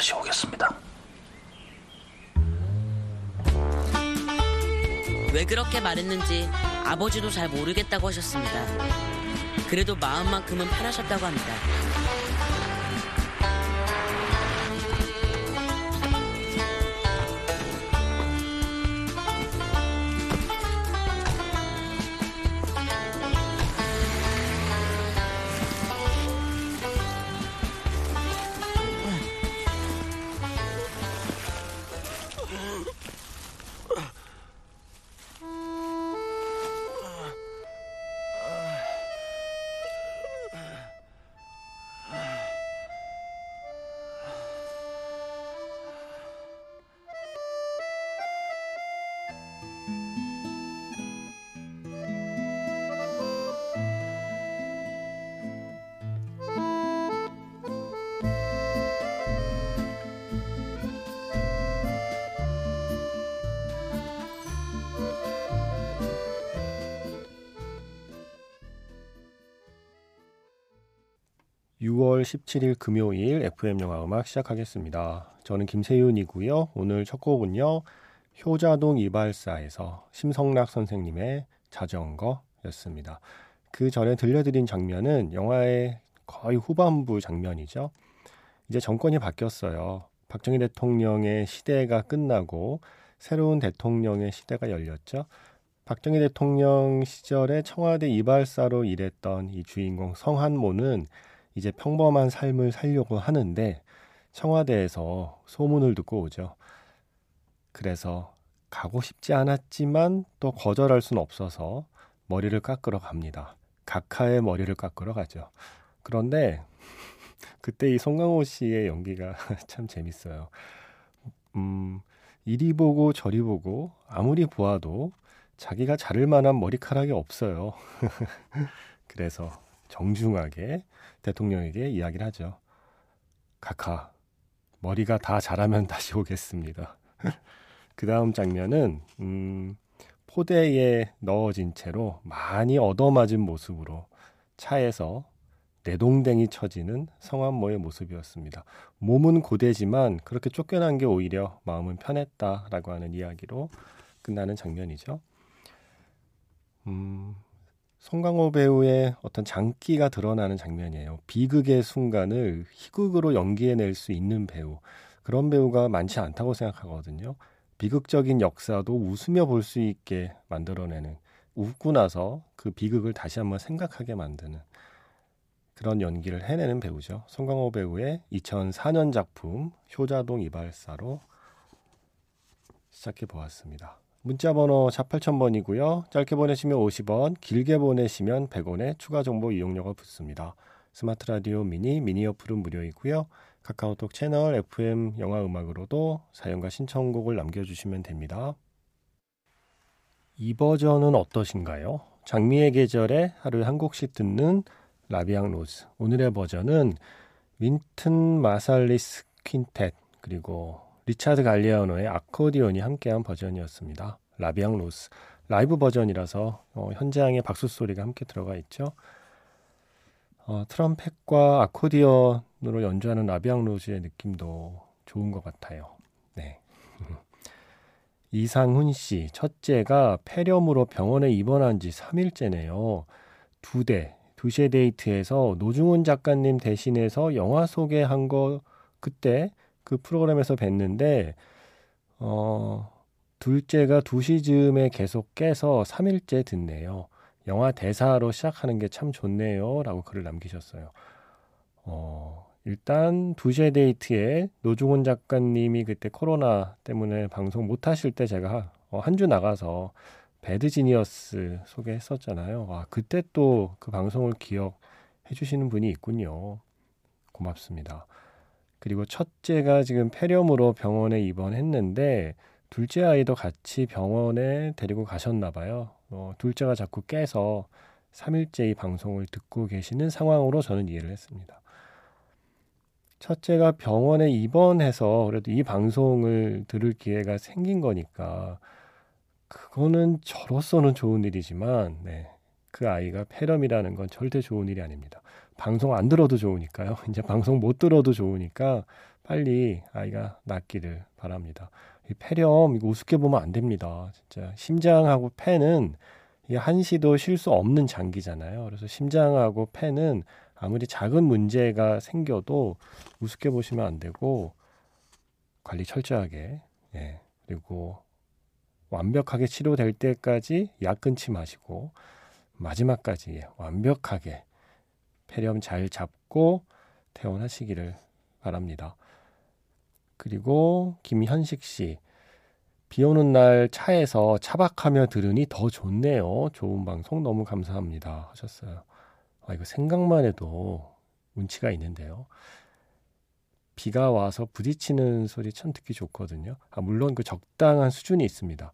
다시 오겠습니다. 왜 그렇게 말했는지 아버지도 잘 모르겠다고 하셨습니다. 그래도 마음만큼은 편하셨다고 합니다. 6월 17일 금요일 FM 영화 음악 시작하겠습니다. 저는 김세윤이고요. 오늘 첫 곡은요. 효자동 이발사에서 심성락 선생님의 자전거였습니다. 그 전에 들려드린 장면은 영화의 거의 후반부 장면이죠. 이제 정권이 바뀌었어요. 박정희 대통령의 시대가 끝나고 새로운 대통령의 시대가 열렸죠. 박정희 대통령 시절에 청와대 이발사로 일했던 이 주인공 성한모는 이제 평범한 삶을 살려고 하는데 청와대에서 소문을 듣고 오죠. 그래서 가고 싶지 않았지만 또 거절할 수는 없어서 머리를 깎으러 갑니다. 각하의 머리를 깎으러 가죠. 그런데 그때 이 송강호 씨의 연기가 참 재밌어요. 음, 이리 보고 저리 보고 아무리 보아도 자기가 자를 만한 머리카락이 없어요. 그래서 정중하게 대통령에게 이야기를 하죠. 카카, 머리가 다 자라면 다시 오겠습니다. 그 다음 장면은, 음, 포대에 넣어진 채로 많이 얻어맞은 모습으로 차에서 내동댕이 쳐지는 성한모의 모습이었습니다. 몸은 고되지만 그렇게 쫓겨난 게 오히려 마음은 편했다라고 하는 이야기로 끝나는 장면이죠. 음, 송강호 배우의 어떤 장기가 드러나는 장면이에요. 비극의 순간을 희극으로 연기해낼 수 있는 배우. 그런 배우가 많지 않다고 생각하거든요. 비극적인 역사도 웃으며 볼 수 있게 만들어내는, 웃고 나서 그 비극을 다시 한번 생각하게 만드는 그런 연기를 해내는 배우죠. 송강호 배우의 2004년 작품 효자동 이발사로 시작해 보았습니다. 문자 번호 샵 8000번이고요. 짧게 보내시면 50원, 길게 보내시면 100원의 추가 정보 이용료가 붙습니다. 스마트 라디오 미니, 미니 어플은 무료이고요. 카카오톡 채널 FM 영화 음악으로도 사연과 신청곡을 남겨주시면 됩니다. 이 버전은 어떠신가요? 장미의 계절에 하루에 한 곡씩 듣는 La Vie en rose. 오늘의 버전은 윈튼 마살리스 Quintet 그리고 리차드 갈리아노의 아코디언이 함께한 버전이었습니다. 라비앙 로즈 라이브 버전이라서 어, 현장에 박수 소리가 함께 들어가 있죠. 어, 트럼펫과 아코디언으로 연주하는 라비앙 로즈의 느낌도 좋은 것 같아요. 네. 이상훈 씨, 첫째가 폐렴으로 병원에 입원한 지 3일째네요. 두 대, 두시에 데이트에서 노중훈 작가님 대신해서 영화 소개한 거 그때 그 프로그램에서 뵀는데 어 둘째가 2시쯤에 계속 깨서 3일째 듣네요. 영화 대사로 시작하는 게 참 좋네요. 라고 글을 남기셨어요. 어, 일단 2시의 데이트에 노중훈 작가님이 그때 코로나 때문에 방송 못 하실 때 제가 어, 한주 나가서 배드지니어스 소개했었잖아요. 와, 그때 또 그 방송을 기억해 주시는 분이 있군요. 고맙습니다. 그리고 첫째가 지금 폐렴으로 병원에 입원했는데 둘째 아이도 같이 병원에 데리고 가셨나 봐요. 어, 둘째가 자꾸 깨서 3일째 이 방송을 듣고 계시는 상황으로 저는 이해를 했습니다. 첫째가 병원에 입원해서 그래도 이 방송을 들을 기회가 생긴 거니까 그거는 저로서는 좋은 일이지만 네. 그 아이가 폐렴이라는 건 절대 좋은 일이 아닙니다. 방송 안 들어도 좋으니까요. 이제 방송 못 들어도 좋으니까 빨리 아이가 낫기를 바랍니다. 이 폐렴 이거 우습게 보면 안 됩니다. 진짜 심장하고 폐는 이게 한시도 쉴 수 없는 장기잖아요. 그래서 심장하고 폐는 아무리 작은 문제가 생겨도 우습게 보시면 안 되고 관리 철저하게 예. 그리고 완벽하게 치료될 때까지 약 끊지 마시고 마지막까지 완벽하게 폐렴 잘 잡고 퇴원하시기를 바랍니다. 그리고 김현식 씨. 비 오는 날 차에서 차박하며 들으니 더 좋네요. 좋은 방송 너무 감사합니다. 하셨어요. 아, 이거 생각만 해도 운치가 있는데요. 비가 와서 부딪히는 소리 참 듣기 좋거든요. 아, 물론 그 적당한 수준이 있습니다.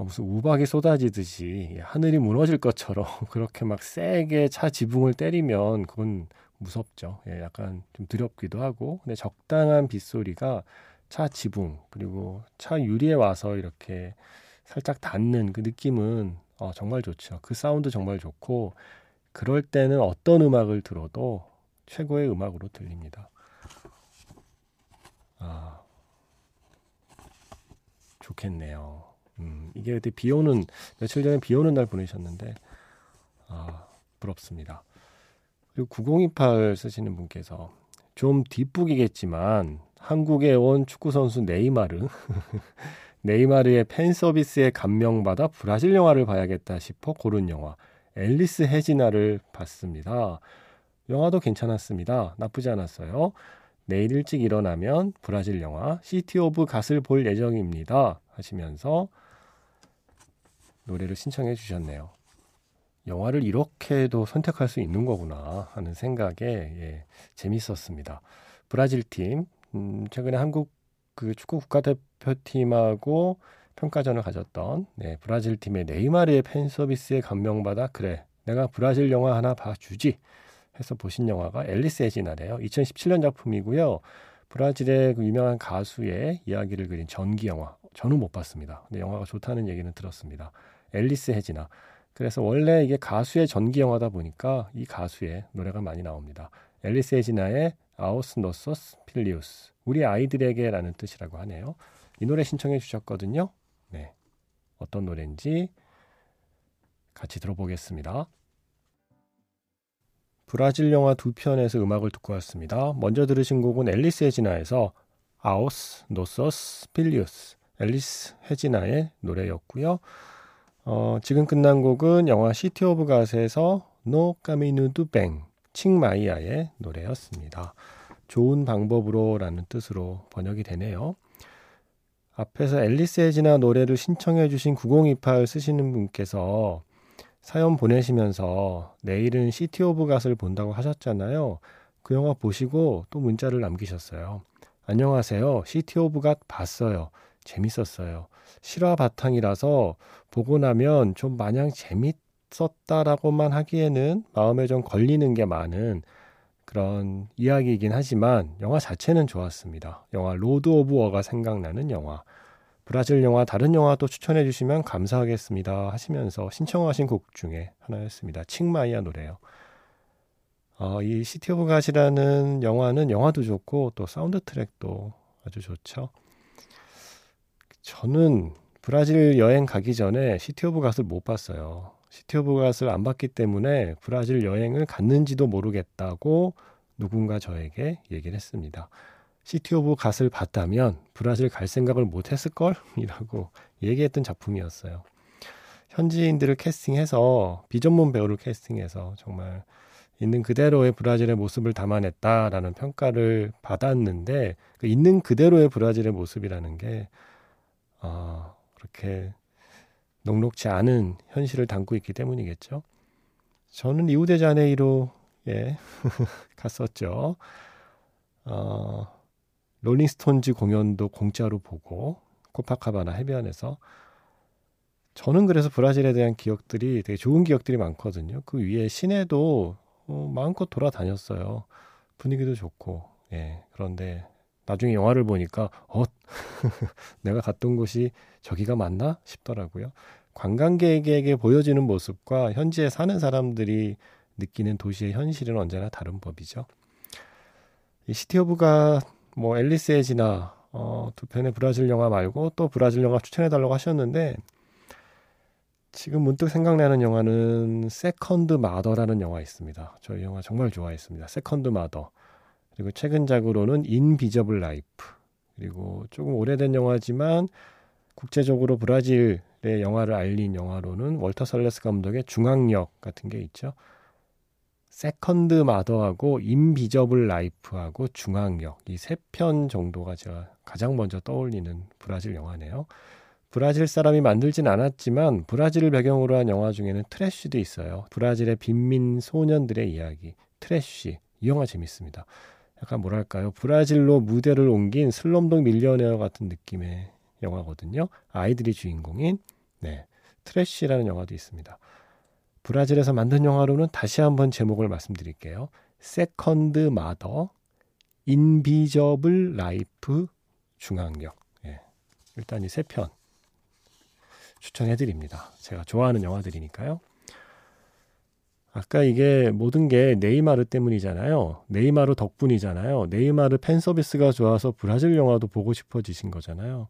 어, 무슨 우박이 쏟아지듯이 하늘이 무너질 것처럼 그렇게 막 세게 차 지붕을 때리면 그건 무섭죠. 예, 약간 좀 두렵기도 하고. 근데 적당한 빗소리가 차 지붕 그리고 차 유리에 와서 이렇게 살짝 닿는 그 느낌은 어, 정말 좋죠. 그 사운드 정말 좋고 그럴 때는 어떤 음악을 들어도 최고의 음악으로 들립니다. 아, 좋겠네요. 음, 이게 그때 비 오는, 며칠 전에 비 오는 날 보내셨는데, 아, 부럽습니다. 그리고 9028 쓰시는 분께서 좀 뒷북이겠지만, 한국에 온 축구 선수 네이마르, 네이마르의 팬 서비스에 감명받아 브라질 영화를 봐야겠다 싶어 고른 영화, 앨리스 헤지나를 봤습니다. 영화도 괜찮았습니다. 나쁘지 않았어요. 내일 일찍 일어나면 브라질 영화 시티 오브 갓을 볼 예정입니다. 하시면서 노래를 신청해 주셨네요. 영화를 이렇게도 선택할 수 있는 거구나 하는 생각에 예, 재밌었습니다. 브라질 팀 음, 최근에 한국 그 축구 국가대표팀하고 평가전을 가졌던 네, 브라질 팀의 네이마르의 팬 서비스에 감명받아 그래 내가 브라질 영화 하나 봐주지 해서 보신 영화가 엘리스 헤지나래요. 2017년 작품이고요. 브라질의 그 유명한 가수의 이야기를 그린 전기 영화. 저는 못 봤습니다. 근데 영화가 좋다는 얘기는 들었습니다. 엘리스 헤지나. 그래서 원래 이게 가수의 전기 영화다 보니까 이 가수의 노래가 많이 나옵니다. 엘리스 헤지나의 Aos Nossos Filhos. 우리 아이들에게라는 뜻이라고 하네요. 이 노래 신청해 주셨거든요. 네. 어떤 노래인지 같이 들어보겠습니다. 브라질 영화 두 편에서 음악을 듣고 왔습니다. 먼저 들으신 곡은 엘리스 헤지나에서 Aos Nossos Filhos 엘리스 헤지나의 노래였고요. 어, 지금 끝난 곡은 영화 시티 오브 갓에서 No Caminho do Bem 칭 마이아의 노래였습니다. 좋은 방법으로 라는 뜻으로 번역이 되네요. 앞에서 엘리스 헤지나 노래를 신청해 주신 9028 쓰시는 분께서 사연 보내시면서 내일은 시티 오브 갓을 본다고 하셨잖아요. 그 영화 보시고 또 문자를 남기셨어요. 안녕하세요. 시티 오브 갓 봤어요. 재밌었어요. 실화 바탕이라서 보고 나면 좀 마냥 재밌었다라고만 하기에는 마음에 좀 걸리는 게 많은 그런 이야기이긴 하지만 영화 자체는 좋았습니다. 영화 로드 오브 워가 생각나는 영화. 브라질 영화 다른 영화도 추천해 주시면 감사하겠습니다 하시면서 신청하신 곡 중에 하나였습니다. 칭 마이아 노래요. 어, 이 시티 오브 갓이라는 영화는 영화도 좋고 또 사운드 트랙도 아주 좋죠. 저는 브라질 여행 가기 전에 시티 오브 갓을 못 봤어요. 시티 오브 갓을 안 봤기 때문에 브라질 여행을 갔는지도 모르겠다고 누군가 저에게 얘기를 했습니다. 시티 오브 갓을 봤다면 브라질 갈 생각을 못 했을 걸? 이라고 얘기했던 작품이었어요. 현지인들을 캐스팅해서 비전문 배우를 캐스팅해서 정말 있는 그대로의 브라질의 모습을 담아냈다라는 평가를 받았는데 그 있는 그대로의 브라질의 모습이라는 게 어, 그렇게 녹록지 않은 현실을 담고 있기 때문이겠죠. 저는 리우데자네이로에 갔었죠. 어, 롤링스톤즈 공연도 공짜로 보고 코파카바나 해변에서 저는 그래서 브라질에 대한 기억들이 되게 좋은 기억들이 많거든요. 그 위에 시내도 어, 마음껏 돌아다녔어요. 분위기도 좋고, 예. 그런데 나중에 영화를 보니까, 어, 내가 갔던 곳이 저기가 맞나 싶더라고요. 관광객에게 보여지는 모습과 현지에 사는 사람들이 느끼는 도시의 현실은 언제나 다른 법이죠. 이 시티 오브 갓 뭐 엘리스 헤지나 어, 두 편의 브라질 영화 말고 또 브라질 영화 추천해 달라고 하셨는데 지금 문득 생각나는 영화는 세컨드 마더라는 영화 있습니다. 저 이 영화 정말 좋아했습니다. 세컨드 마더. 그리고 최근작으로는 인비저블 라이프. 그리고 조금 오래된 영화지만 국제적으로 브라질의 영화를 알린 영화로는 월터 살레스 감독의 중앙역 같은 게 있죠. 세컨드 마더하고 인비저블 라이프하고 중앙역 이 세 편 정도가 제가 가장 먼저 떠올리는 브라질 영화네요. 브라질 사람이 만들진 않았지만 브라질을 배경으로 한 영화 중에는 트래쉬도 있어요. 브라질의 빈민 소년들의 이야기 트래쉬 이 영화 재밌습니다. 약간 뭐랄까요 브라질로 무대를 옮긴 슬럼독 밀리어네어 같은 느낌의 영화거든요. 아이들이 주인공인 네 트래쉬라는 영화도 있습니다. 브라질에서 만든 영화로는 다시 한번 제목을 말씀드릴게요. 세컨드 마더, 인비저블 라이프 중앙역. 예. 일단 이 세 편 추천해드립니다. 제가 좋아하는 영화들이니까요. 아까 이게 모든 게 네이마르 때문이잖아요. 네이마르 덕분이잖아요. 네이마르 팬 서비스가 좋아서 브라질 영화도 보고 싶어지신 거잖아요.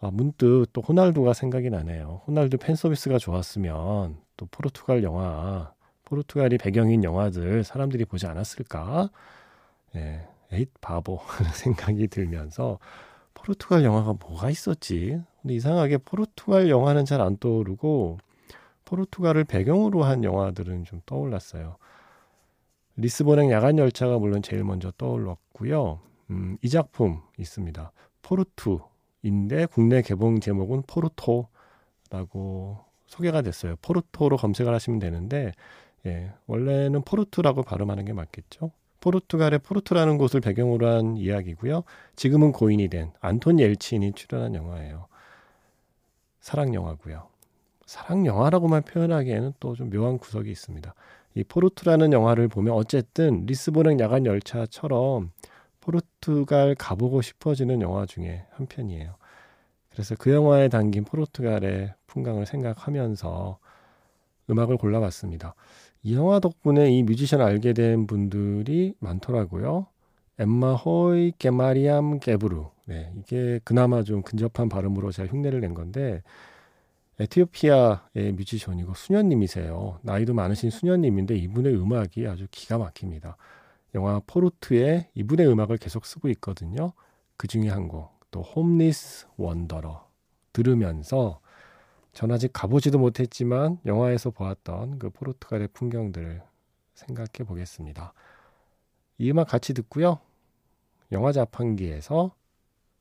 아, 문득 또 호날두가 생각이 나네요. 호날두 팬 서비스가 좋았으면 또 포르투갈 영화, 포르투갈이 배경인 영화들 사람들이 보지 않았을까? 예, 에잇 바보 하는 생각이 들면서 포르투갈 영화가 뭐가 있었지? 근데 이상하게 포르투갈 영화는 잘 안 떠오르고 포르투갈을 배경으로 한 영화들은 좀 떠올랐어요. 리스본행 야간 열차가 물론 제일 먼저 떠올랐고요. 음, 이 작품 있습니다. 포르투인데 국내 개봉 제목은 포르토라고 소개가 됐어요. 포르토로 검색을 하시면 되는데 예, 원래는 포르투라고 발음하는 게 맞겠죠. 포르투갈의 포르투라는 곳을 배경으로 한 이야기고요. 지금은 고인이 된 안톤 옐친이 출연한 영화예요. 사랑 영화고요. 사랑 영화라고만 표현하기에는 또 좀 묘한 구석이 있습니다. 이 포르투라는 영화를 보면 어쨌든 리스본행 야간 열차처럼 포르투갈 가보고 싶어지는 영화 중에 한 편이에요. 그래서 그 영화에 담긴 포르투갈의 풍광을 생각하면서 음악을 골라봤습니다. 이 영화 덕분에 이 뮤지션 알게 된 분들이 많더라고요. 에마호이 체게마리암 게브루. 네, 이게 그나마 좀 근접한 발음으로 제가 흉내를 낸 건데 에티오피아의 뮤지션이고 수녀님이세요. 나이도 많으신 수녀님인데 이분의 음악이 아주 기가 막힙니다. 영화 포르트에 이분의 음악을 계속 쓰고 있거든요. 그 중에 한 곡, 또 홈리스 원더러 들으면서 전 아직 가보지도 못했지만 영화에서 보았던 그 포르투갈의 풍경들을 생각해 보겠습니다. 이 음악 같이 듣고요. 영화 자판기에서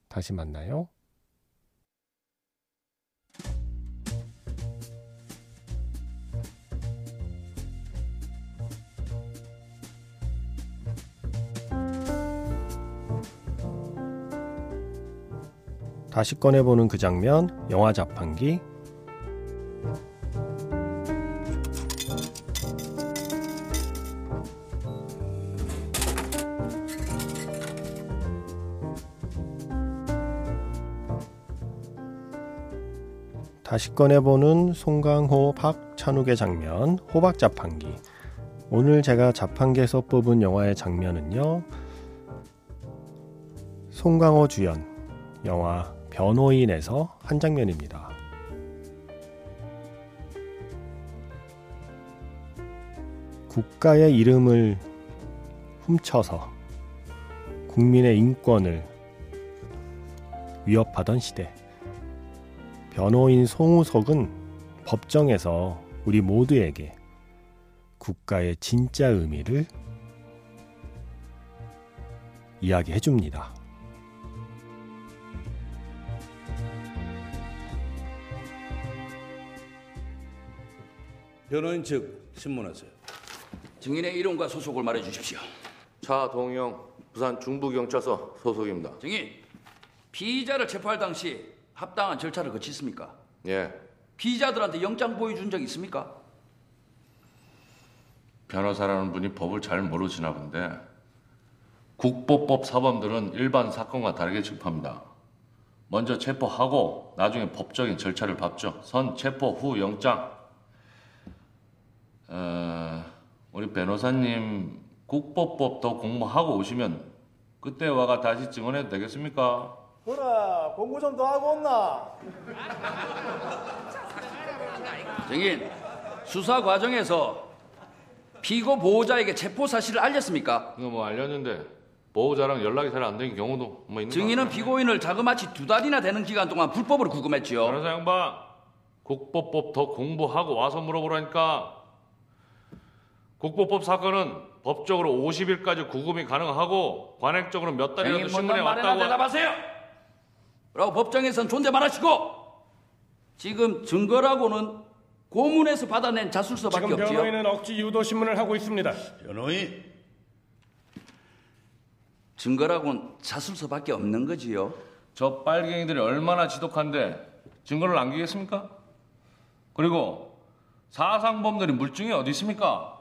다시 만나요. 다시 꺼내보는 그 장면, 영화 자판기. 다시 꺼내보는 송강호 박찬욱의 장면, 호박 자판기. 오늘 제가 자판기에서 뽑은 영화의 장면은요, 송강호 주연, 영화 변호인에서 한 장면입니다. 국가의 이름을 훔쳐서 국민의 인권을 위협하던 시대. 변호인 송우석은 법정에서 우리 모두에게 국가의 진짜 의미를 이야기해 줍니다. 변호인 측 신문하세요. 증인의 이름과 소속을 말해 주십시오. 차동영 부산 중부경찰서 소속입니다. 증인, 피의자를 체포할 당시 합당한 절차를 거쳤습니까? 예, 피의자들한테 영장 보여준 적 있습니까? 변호사라는 분이 법을 잘 모르시나 본데 국보법 사범들은 일반 사건과 다르게 취급합니다. 먼저 체포하고 나중에 법적인 절차를 밟죠. 선 체포 후 영장. 어, 우리 변호사님 국법법 더 공부하고 오시면 그때 와가 다시 증언해도 되겠습니까? 그래 공부 좀 더 하고 온나 증인, 수사 과정에서 피고 보호자에게 체포 사실을 알렸습니까? 이거 뭐 알렸는데 보호자랑 연락이 잘 안 되는 경우도 뭐 있는 거 증인은? 피고인을 자그마치 두 달이나 되는 기간 동안 불법으로 구금했지요. 변호사 양반 국법법 더 공부하고 와서 물어보라니까 국법법 사건은 법적으로 50일까지 구금이 가능하고 관행적으로 몇 달이라도 신문에 왔다고 대답하세요. 라고 법정에선 존댓말하시고 지금 증거라고는 고문에서 받아낸 자술서밖에 지금 없지요. 변호인은 억지 유도 신문을 하고 있습니다. 변호인 증거라고는 자술서밖에 없는 거지요. 저 빨갱이들이 얼마나 지독한데 증거를 남기겠습니까? 그리고 사상범들이 물증이 어디 있습니까?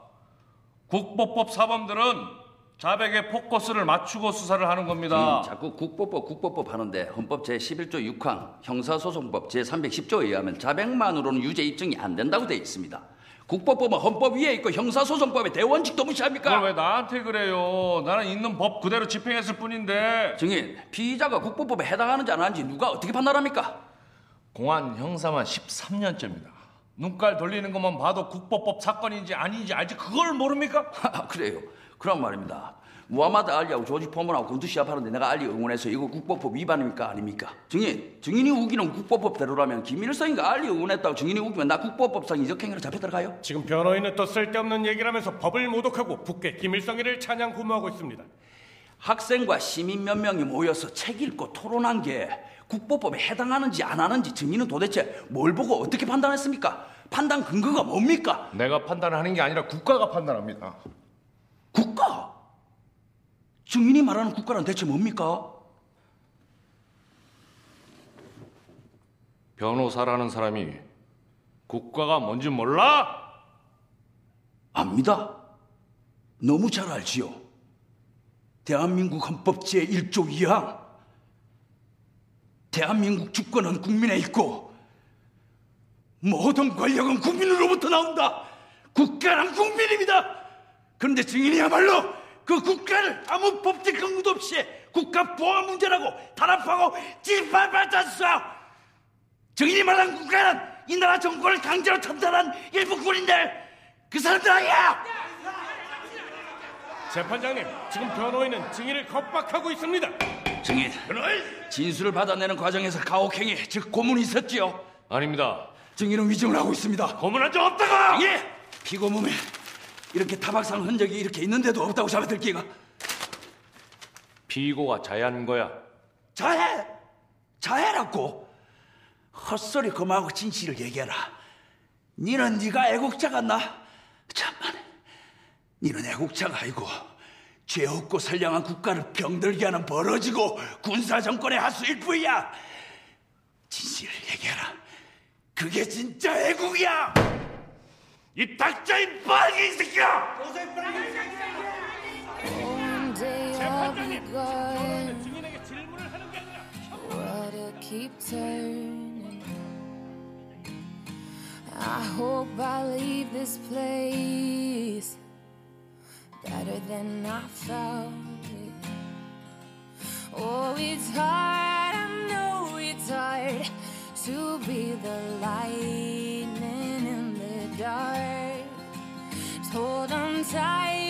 국법법 사범들은 자백의 포커스를 맞추고 수사를 하는 겁니다. 지금 자꾸 국법법 국법법 하는데 헌법 제11조 6항 형사소송법 제310조에 의하면 자백만으로는 유죄 입증이 안 된다고 되어 있습니다. 국법법은 헌법 위에 있고 형사소송법의 대원칙도 무시합니까? 그걸 왜 나한테 그래요? 나는 있는 법 그대로 집행했을 뿐인데 증인, 피의자가 국법법에 해당하는지 안 하는지 누가 어떻게 판단합니까? 공안 형사만 13년째입니다. 눈깔 돌리는 것만 봐도 국법법 사건인지 아닌지 알지 그걸 모릅니까? 아, 그래요. 그런 말입니다. 무하마드 알리하고 조지 포먼하고 권투 시합하는데 내가 알리 응원해서 이거 국법법 위반입니까 아닙니까? 증인, 증인이 우기는 국법법대로라면 김일성이가 알리 응원했다고 증인이 우기면 나 국법법상 이적행위로 잡혀 들어가요? 지금 변호인은 또 쓸데없는 얘기를 하면서 법을 모독하고 북괴 김일성이를 찬양 구모하고 있습니다. 학생과 시민 몇 명이 모여서 책 읽고 토론한 게 국법법에 해당하는지 안 하는지 증인은 도대체 뭘 보고 어떻게 판단했습니까? 판단 근거가 뭡니까? 내가 판단하는 게 아니라 국가가 판단합니다. 국가? 증인이 말하는 국가란 대체 뭡니까? 변호사라는 사람이 국가가 뭔지 몰라? 압니다. 너무 잘 알지요. 대한민국 헌법 제1조 2항. 대한민국 주권은 국민에 있고 모든 권력은 국민으로부터 나온다. 국가란 국민입니다. 그런데 증인이야말로 그 국가를 아무 법적 근거도 없이 국가 보안 문제라고 탄압하고 짓밟았었어. 증인이 말한 국가는 이 나라 정권을 강제로 탐탄한 일부 군인들 그 사람들 아니야. 재판장님, 지금 변호인은 증인을 겁박하고 있습니다. 증인, 진술을 받아내는 과정에서 가혹행위, 즉 고문이 있었지요. 아닙니다. 증인은 위증을 하고 있습니다. 고문한 적 없다고! 예, 피고 몸에 이렇게 타박상 흔적이 이렇게 있는데도 없다고 잡아들기가 피고가 자해하는 거야. 자해, 자해라고 헛소리 그만하고 진실을 얘기해라. 니는 네가 애국자 같나? 참만, 니는 애국자가 아니고 죄 없고 선량한 국가를 병들게 하는 벌어지고 군사 정권의 하수일 뿐이야. 진실을 얘기해라. 그게 진짜 애국이야. 이 닥쳐인 빨갱이 새끼야. One day I'll be going. 증인에게 질문을 하는 게 아니라. I hope I leave this place better than I found it. Oh, it's hard, I know it's hard to be the lightning in the dark. Just hold on tight,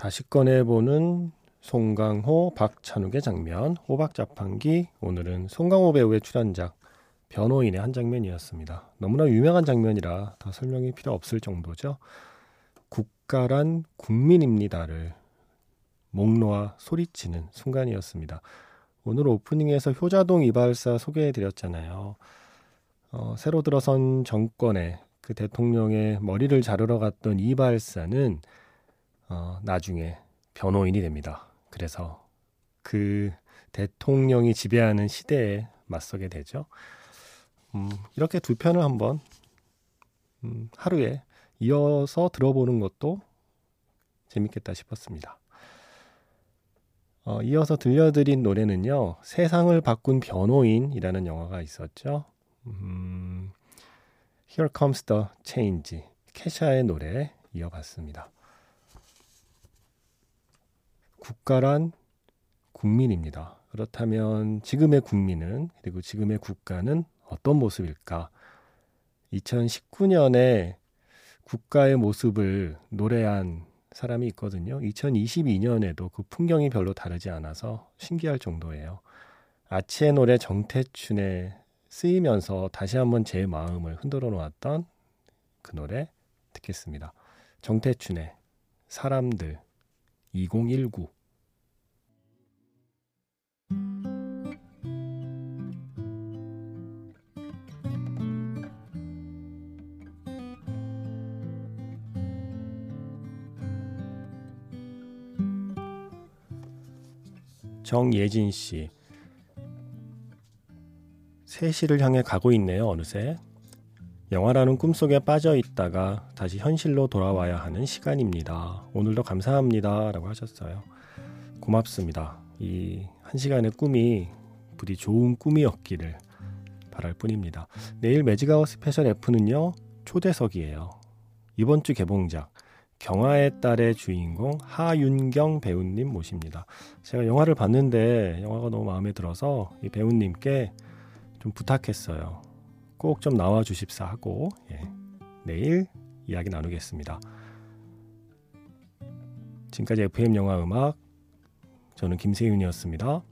다시 꺼내보는 송강호, 박찬욱의 장면, 호박자판기. 오늘은 송강호 배우의 출연작, 변호인의 한 장면이었습니다. 너무나 유명한 장면이라 더 설명이 필요 없을 정도죠. 국가란 국민입니다를 목 놓아 소리치는 순간이었습니다. 오늘 오프닝에서 효자동 이발사 소개해드렸잖아요. 어, 새로 들어선 정권의 그 대통령의 머리를 자르러 갔던 이발사는 어, 나중에 변호인이 됩니다. 그래서 그 대통령이 지배하는 시대에 맞서게 되죠. 음, 이렇게 두 편을 한번 음, 하루에 이어서 들어보는 것도 재밌겠다 싶었습니다. 어, 이어서 들려드린 노래는요, 세상을 바꾼 변호인이라는 영화가 있었죠. 음, Here Comes the Change. 캐샤의 노래 이어봤습니다. 국가란 국민입니다. 그렇다면 지금의 국민은 그리고 지금의 국가는 어떤 모습일까? 2019년에 국가의 모습을 노래한 사람이 있거든요. 2022년에도 그 풍경이 별로 다르지 않아서 신기할 정도예요. 아치의 노래 정태춘에 쓰이면서 다시 한번 제 마음을 흔들어 놓았던 그 노래 듣겠습니다. 정태춘의 사람들 2019 정예진 씨. 세시를 향해 가고 있네요, 어느새. 영화라는 꿈속에 빠져 있다가 다시 현실로 돌아와야 하는 시간입니다. 오늘도 감사합니다. 라고 하셨어요. 고맙습니다. 이 한 시간의 꿈이 부디 좋은 꿈이었기를 바랄 뿐입니다. 내일 Magic Hour special F는요, 초대석이에요. 이번 주 개봉작, 경화의 딸의 주인공 하윤경 배우님 모십니다. 제가 영화를 봤는데 영화가 너무 마음에 들어서 이 배우님께 좀 부탁했어요. 꼭 좀 나와 주십사 하고 예, 내일 이야기 나누겠습니다. 지금까지 FM 영화 음악 저는 김세윤이었습니다.